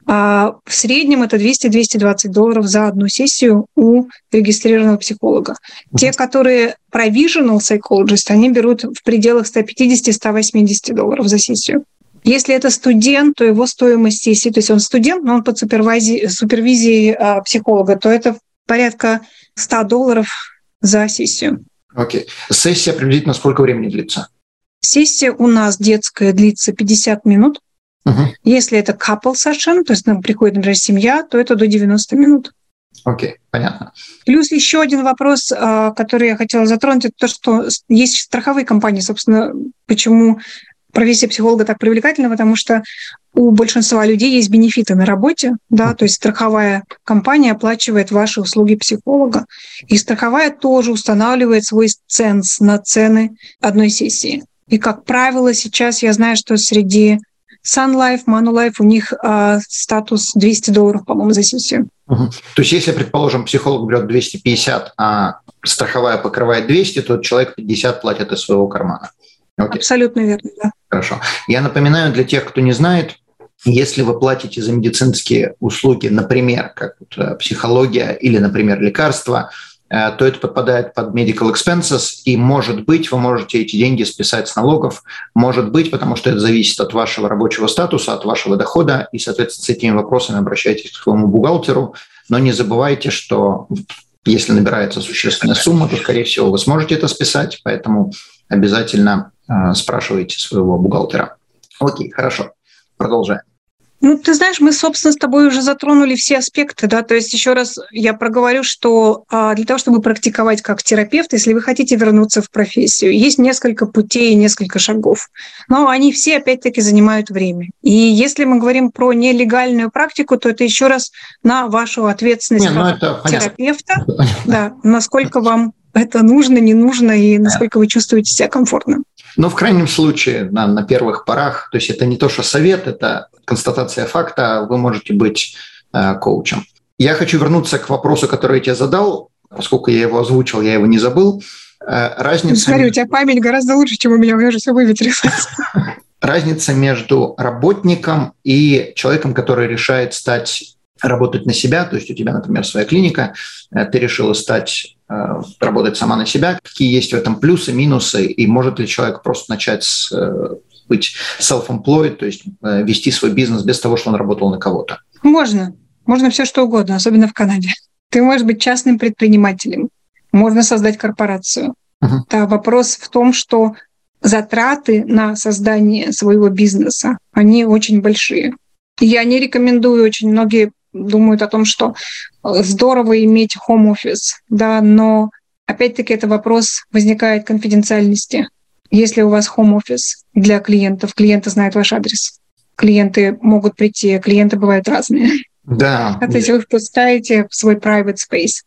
А в среднем это 200-220 долларов за одну сессию у регистрированного психолога. Uh-huh. Те, которые provisional psychologist, они берут в пределах 150-180 долларов за сессию. Если это студент, то его стоимость сессии, то есть он студент, но он под супервизией, супервизией а, психолога, то это порядка 100 долларов за сессию. Окей. Сессия приблизительно сколько времени длится? Сессия у нас детская длится 50 минут. Uh-huh. Если это couple session, то есть нам приходит, например, семья, то это до 90 минут. Окей, okay, понятно. Плюс еще один вопрос, а, который я хотела затронуть, это то, что есть страховые компании, собственно, почему профессия психолога так привлекательна, потому что у большинства людей есть бенефиты на работе, да, то есть страховая компания оплачивает ваши услуги психолога, и страховая тоже устанавливает свой ценз на цены одной сессии. И, как правило, сейчас я знаю, что среди Sun Life, Manulife у них э, статус 200 долларов, по-моему, за сессию. Угу. То есть, если, предположим, психолог берет 250, а страховая покрывает 200, то человек 50 платит из своего кармана. Okay. Абсолютно верно, да. Хорошо. Я напоминаю для тех, кто не знает, если вы платите за медицинские услуги, например, как э, психология или, например, лекарства, э, то это подпадает под medical expenses, и, может быть, вы можете эти деньги списать с налогов, может быть, потому что это зависит от вашего рабочего статуса, от вашего дохода, и, соответственно, с этими вопросами обращайтесь к своему бухгалтеру, но не забывайте, что если набирается существенная сумма, то, скорее всего, вы сможете это списать, поэтому обязательно э, спрашивайте своего бухгалтера. Окей, хорошо, продолжаем. Ну, ты знаешь, мы, собственно, с тобой уже затронули все аспекты, да, то есть еще раз я проговорю, что а, для того, чтобы практиковать как терапевт, если вы хотите вернуться в профессию, есть несколько путей и несколько шагов, но они все, опять-таки, занимают время. И если мы говорим про нелегальную практику, то это еще раз на вашу ответственность Не, ну, как терапевта, да, насколько вам это нужно, не нужно, и насколько вы чувствуете себя комфортно. Но в крайнем случае, на, на первых порах, то есть это не то, что совет, это констатация факта, вы можете быть э, коучем. Я хочу вернуться к вопросу, который я тебе задал, поскольку я его озвучил, я его не забыл. Э, разница... Смотри, у тебя память гораздо лучше, чем у меня, у меня же все выветрилось. Разница между работником и человеком, который решает стать работать на себя, то есть у тебя, например, своя клиника, э, ты решила стать, э, работать сама на себя, какие есть в этом плюсы, минусы, и может ли человек просто начать с, э, быть self-employed, то есть вести свой бизнес без того, что он работал на кого-то? Можно. Можно все что угодно, особенно в Канаде. Ты можешь быть частным предпринимателем, можно создать корпорацию, Uh-huh. Да, вопрос в том, что затраты на создание своего бизнеса, они очень большие. Я не рекомендую, очень многие думают о том, что э, здорово иметь home office, да, но опять-таки это вопрос возникает конфиденциальности. Если у вас home office для клиентов, клиенты знают ваш адрес, клиенты могут прийти, клиенты бывают разные. Да. А то есть вы впускаете в свой private space.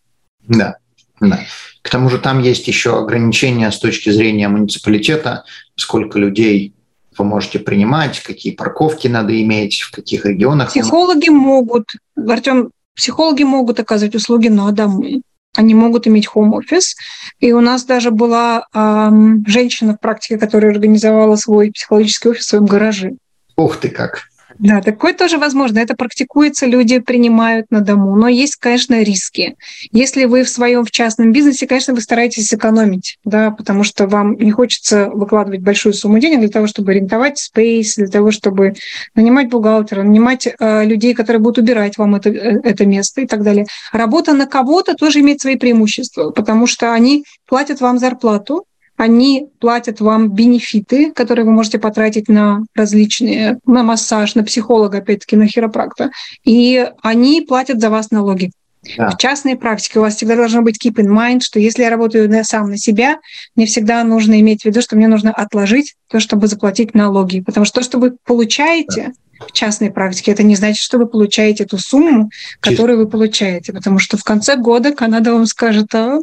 Да, да. К тому же там есть еще ограничения с точки зрения муниципалитета, сколько людей вы можете принимать, какие парковки надо иметь, в каких регионах. Психологи могут, Артем, психологи могут оказывать услуги на дому. Они могут иметь home-офис. И у нас даже была эм, женщина в практике, которая организовала свой психологический офис в своем гараже. Ух ты как! Да, такое тоже возможно. Это практикуется, люди принимают на дому. Но есть, конечно, риски. Если вы в своем в частном бизнесе, конечно, вы стараетесь экономить, да, потому что вам не хочется выкладывать большую сумму денег для того, чтобы арендовать спейс, для того, чтобы нанимать бухгалтера, нанимать э, людей, которые будут убирать вам это, э, это место и так далее. Работа на кого-то тоже имеет свои преимущества, потому что они платят вам зарплату, они платят вам бенефиты, которые вы можете потратить на различные, на массаж, на психолога, опять-таки, на хиропракта. И они платят за вас налоги. Да. В частной практике у вас всегда должно быть keep in mind, что если я работаю на, сам на себя, мне всегда нужно иметь в виду, что мне нужно отложить то, чтобы заплатить налоги. Потому что то, что вы получаете да. в частной практике, это не значит, что вы получаете эту сумму, которую вы получаете. Потому что в конце года Канада вам скажет, а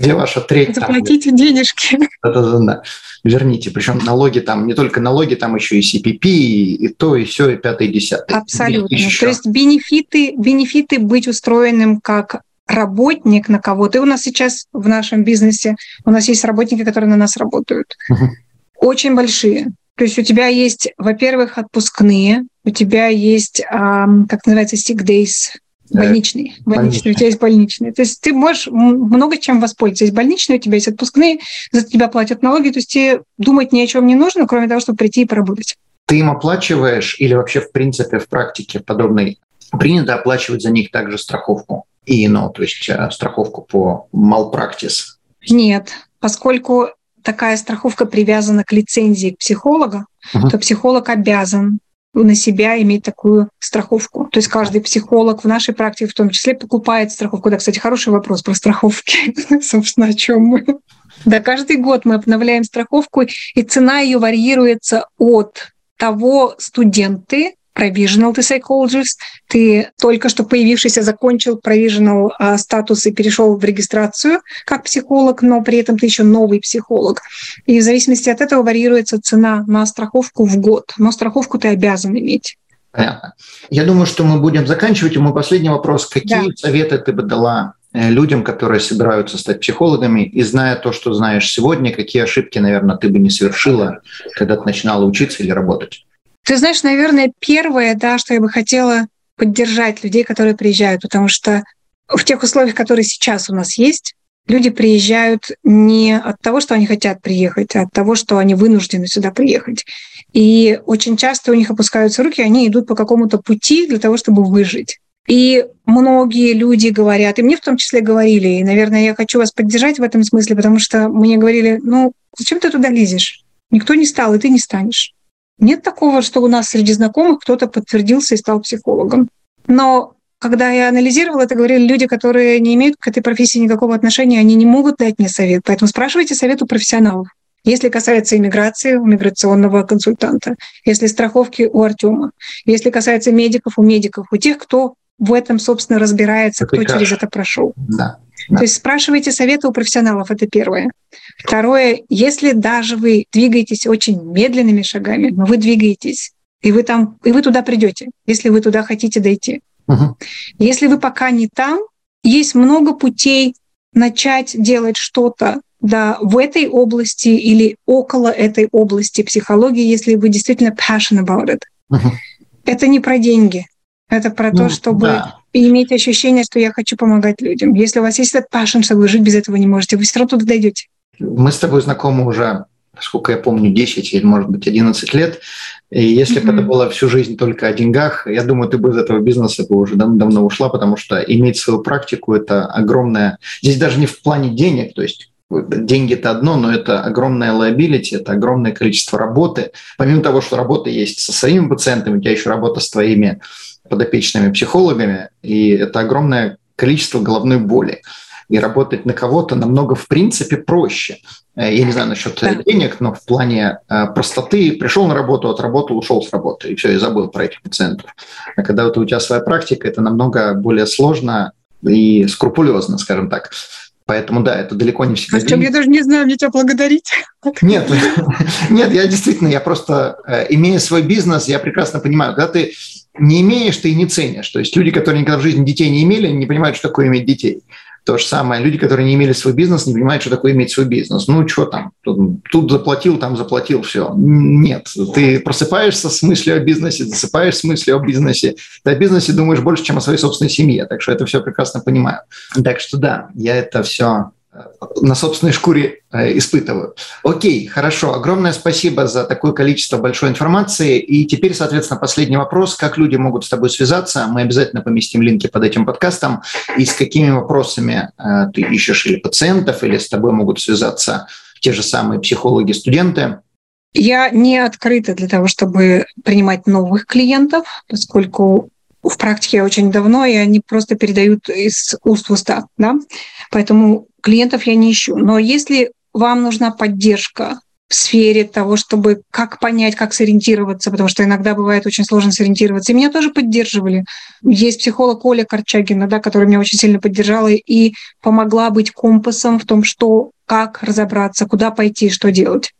где ваша треть? Заплатите там, денежки. Да, да, да, Верните. Причем налоги там, не только налоги, там еще и CPP, и, и то, и все, и пятое, и десятое. Абсолютно. То есть бенефиты, бенефиты быть устроенным как работник на кого-то. И у нас сейчас в нашем бизнесе, у нас есть работники, которые на нас работают. Угу. Очень большие. То есть у тебя есть, во-первых, отпускные, у тебя есть, как называется, sick days, Больничный. Больничный. больничный. У тебя есть больничный. То есть ты можешь много чем воспользоваться. Есть больничный, у тебя есть отпускные, за тебя платят налоги, то есть тебе думать ни о чем не нужно, кроме того, чтобы прийти и поработать. Ты им оплачиваешь или вообще в принципе в практике подобной принято оплачивать за них также страховку и ну, то есть э, страховку по malpractice? Нет, поскольку такая страховка привязана к лицензии психолога, uh-huh. то психолог обязан на себя иметь такую страховку. То есть каждый психолог в нашей практике в том числе покупает страховку. Да, кстати, хороший вопрос про страховки. Собственно, о чем мы. Да, каждый год мы обновляем страховку, и цена ее варьируется от того, студенты provisional ты psychologist, ты только что появившийся закончил provisional а, статус и перешел в регистрацию как психолог, но при этом ты еще новый психолог. И в зависимости от этого варьируется цена на страховку в год, но страховку ты обязан иметь. Понятно. Я думаю, что мы будем заканчивать. И мой последний вопрос. Какие да. советы ты бы дала э, людям, которые собираются стать психологами, и зная то, что знаешь сегодня, какие ошибки, наверное, ты бы не совершила, когда ты начинала учиться или работать? Ты знаешь, наверное, первое, да, что я бы хотела поддержать людей, которые приезжают, потому что в тех условиях, которые сейчас у нас есть, люди приезжают не от того, что они хотят приехать, а от того, что они вынуждены сюда приехать. И очень часто у них опускаются руки, они идут по какому-то пути для того, чтобы выжить. И многие люди говорят, и мне в том числе говорили, и, наверное, я хочу вас поддержать в этом смысле, потому что мне говорили, ну, зачем ты туда лезешь? Никто не стал, и ты не станешь. Нет такого, что у нас среди знакомых кто-то подтвердился и стал психологом. Но когда я анализировала это, говорили люди, которые не имеют к этой профессии никакого отношения, они не могут дать мне совет. Поэтому спрашивайте совет у профессионалов. Если касается иммиграции, у миграционного консультанта. Если страховки у Артема. Если касается медиков, у медиков. У тех, кто в этом, собственно, разбирается, кто через это прошел. Да. Да. То есть спрашивайте советы у профессионалов, это первое. Второе, если даже вы двигаетесь очень медленными шагами, но вы двигаетесь, и вы там, и вы туда придете, если вы туда хотите дойти. Угу. Если вы пока не там, есть много путей начать делать что-то да, в этой области или около этой области психологии, если вы действительно passionate about it. Угу. Это не про деньги, это про ну, то, чтобы да. иметь ощущение, что я хочу помогать людям. Если у вас есть этот passion, что вы жить без этого не можете, вы все равно туда дойдете. Мы с тобой знакомы уже, сколько я помню, 10 или, может быть, 11 лет. И если mm-hmm. бы это было всю жизнь только о деньгах, я думаю, ты бы из этого бизнеса бы уже дав- давно ушла, потому что иметь свою практику – это огромное... Здесь даже не в плане денег, то есть деньги это одно, но это огромная liability, это огромное количество работы. Помимо того, что работа есть со своими пациентами, у тебя еще работа с твоими подопечными психологами, и это огромное количество головной боли. И работать на кого-то намного, в принципе, проще. Э, я не знаю насчет да. денег, но в плане э, простоты пришел на работу, отработал, ушел с работы, и все, и забыл про этих пациентов. А когда вот у тебя своя практика, это намного более сложно и скрупулезно, скажем так. Поэтому да, это далеко не всегда. Артем, я даже не знаю, мне тебя благодарить. Нет, нет, я действительно, я просто, э, имея свой бизнес, я прекрасно понимаю, когда ты не имеешь, ты и не ценишь. То есть люди, которые никогда в жизни детей не имели, не понимают, что такое иметь детей. То же самое. Люди, которые не имели свой бизнес, не понимают, что такое иметь свой бизнес. Ну, что там? Тут, тут заплатил, там заплатил, все. Нет. Ты просыпаешься с мыслью о бизнесе, засыпаешь с мыслью о бизнесе. Ты о бизнесе думаешь больше, чем о своей собственной семье. Так что это все прекрасно понимаю. Так что да, я это все на собственной шкуре э, испытываю. Окей, хорошо. Огромное спасибо за такое количество большой информации. И теперь, соответственно, последний вопрос. Как люди могут с тобой связаться? Мы обязательно поместим линки под этим подкастом. И с какими вопросами э, ты ищешь или пациентов, или с тобой могут связаться те же самые психологи, студенты? Я не открыта для того, чтобы принимать новых клиентов, поскольку в практике очень давно, и они просто передают из уст в уста. Да? Поэтому клиентов я не ищу. Но если вам нужна поддержка в сфере того, чтобы как понять, как сориентироваться, потому что иногда бывает очень сложно сориентироваться. И меня тоже поддерживали. Есть психолог Оля Корчагина, да, которая меня очень сильно поддержала и помогла быть компасом в том, что как разобраться, куда пойти, что делать.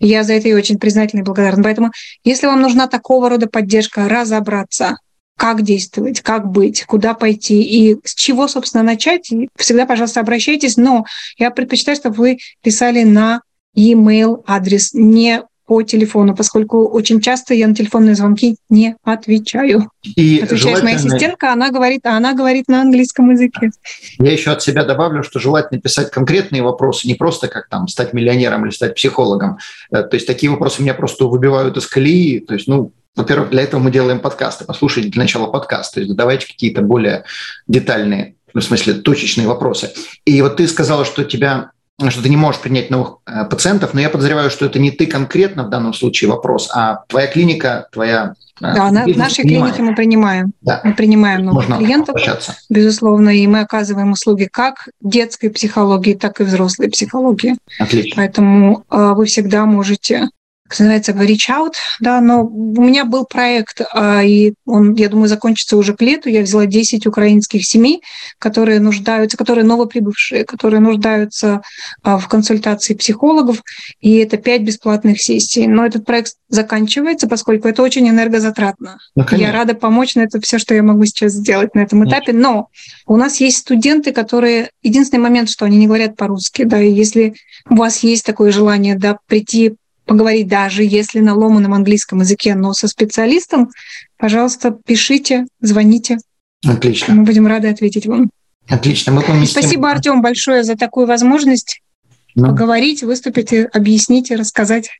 Я за это ей очень признательна и благодарна. Поэтому, если вам нужна такого рода поддержка, разобраться, как действовать, как быть, куда пойти и с чего, собственно, начать. всегда, пожалуйста, обращайтесь, но я предпочитаю, чтобы вы писали на e-mail адрес, не по телефону, поскольку очень часто я на телефонные звонки не отвечаю. И Отвечает желательно... моя ассистентка, она говорит, а она говорит на английском языке. Я еще от себя добавлю, что желательно писать конкретные вопросы, не просто как там стать миллионером или стать психологом. Э, то есть такие вопросы меня просто выбивают из колеи. То есть, ну, во-первых, для этого мы делаем подкасты. Послушайте для начала подкаст. То есть задавайте какие-то более детальные, в смысле, точечные вопросы. И вот ты сказала, что тебя что ты не можешь принять новых э, пациентов, но я подозреваю, что это не ты конкретно в данном случае вопрос, а твоя клиника, твоя э, да, на, в нашей принимает. клинике мы принимаем. Да. Мы принимаем новых Можно клиентов, обращаться. безусловно, и мы оказываем услуги как детской психологии, так и взрослой психологии. Отлично. Поэтому э, вы всегда можете как называется, reach out, да, но у меня был проект, а, и он, я думаю, закончится уже к лету. Я взяла 10 украинских семей, которые нуждаются, которые новоприбывшие, которые нуждаются а, в консультации психологов, и это 5 бесплатных сессий. Но этот проект заканчивается, поскольку это очень энергозатратно. Ну, я рада помочь, но это все, что я могу сейчас сделать на этом этапе. Но у нас есть студенты, которые... Единственный момент, что они не говорят по-русски, да, и если у вас есть такое желание, да, прийти поговорить даже если на ломаном английском языке, но со специалистом, пожалуйста, пишите, звоните. Отлично. Мы будем рады ответить вам. Отлично. Мы поместим... Спасибо, Артем, большое за такую возможность ну. поговорить, выступить, объяснить и рассказать.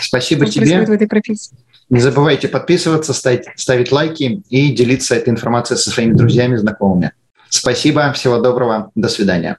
Спасибо что тебе. в этой профессии. Не забывайте подписываться, ставить, ставить лайки и делиться этой информацией со своими друзьями, знакомыми. Спасибо, всего доброго, до свидания.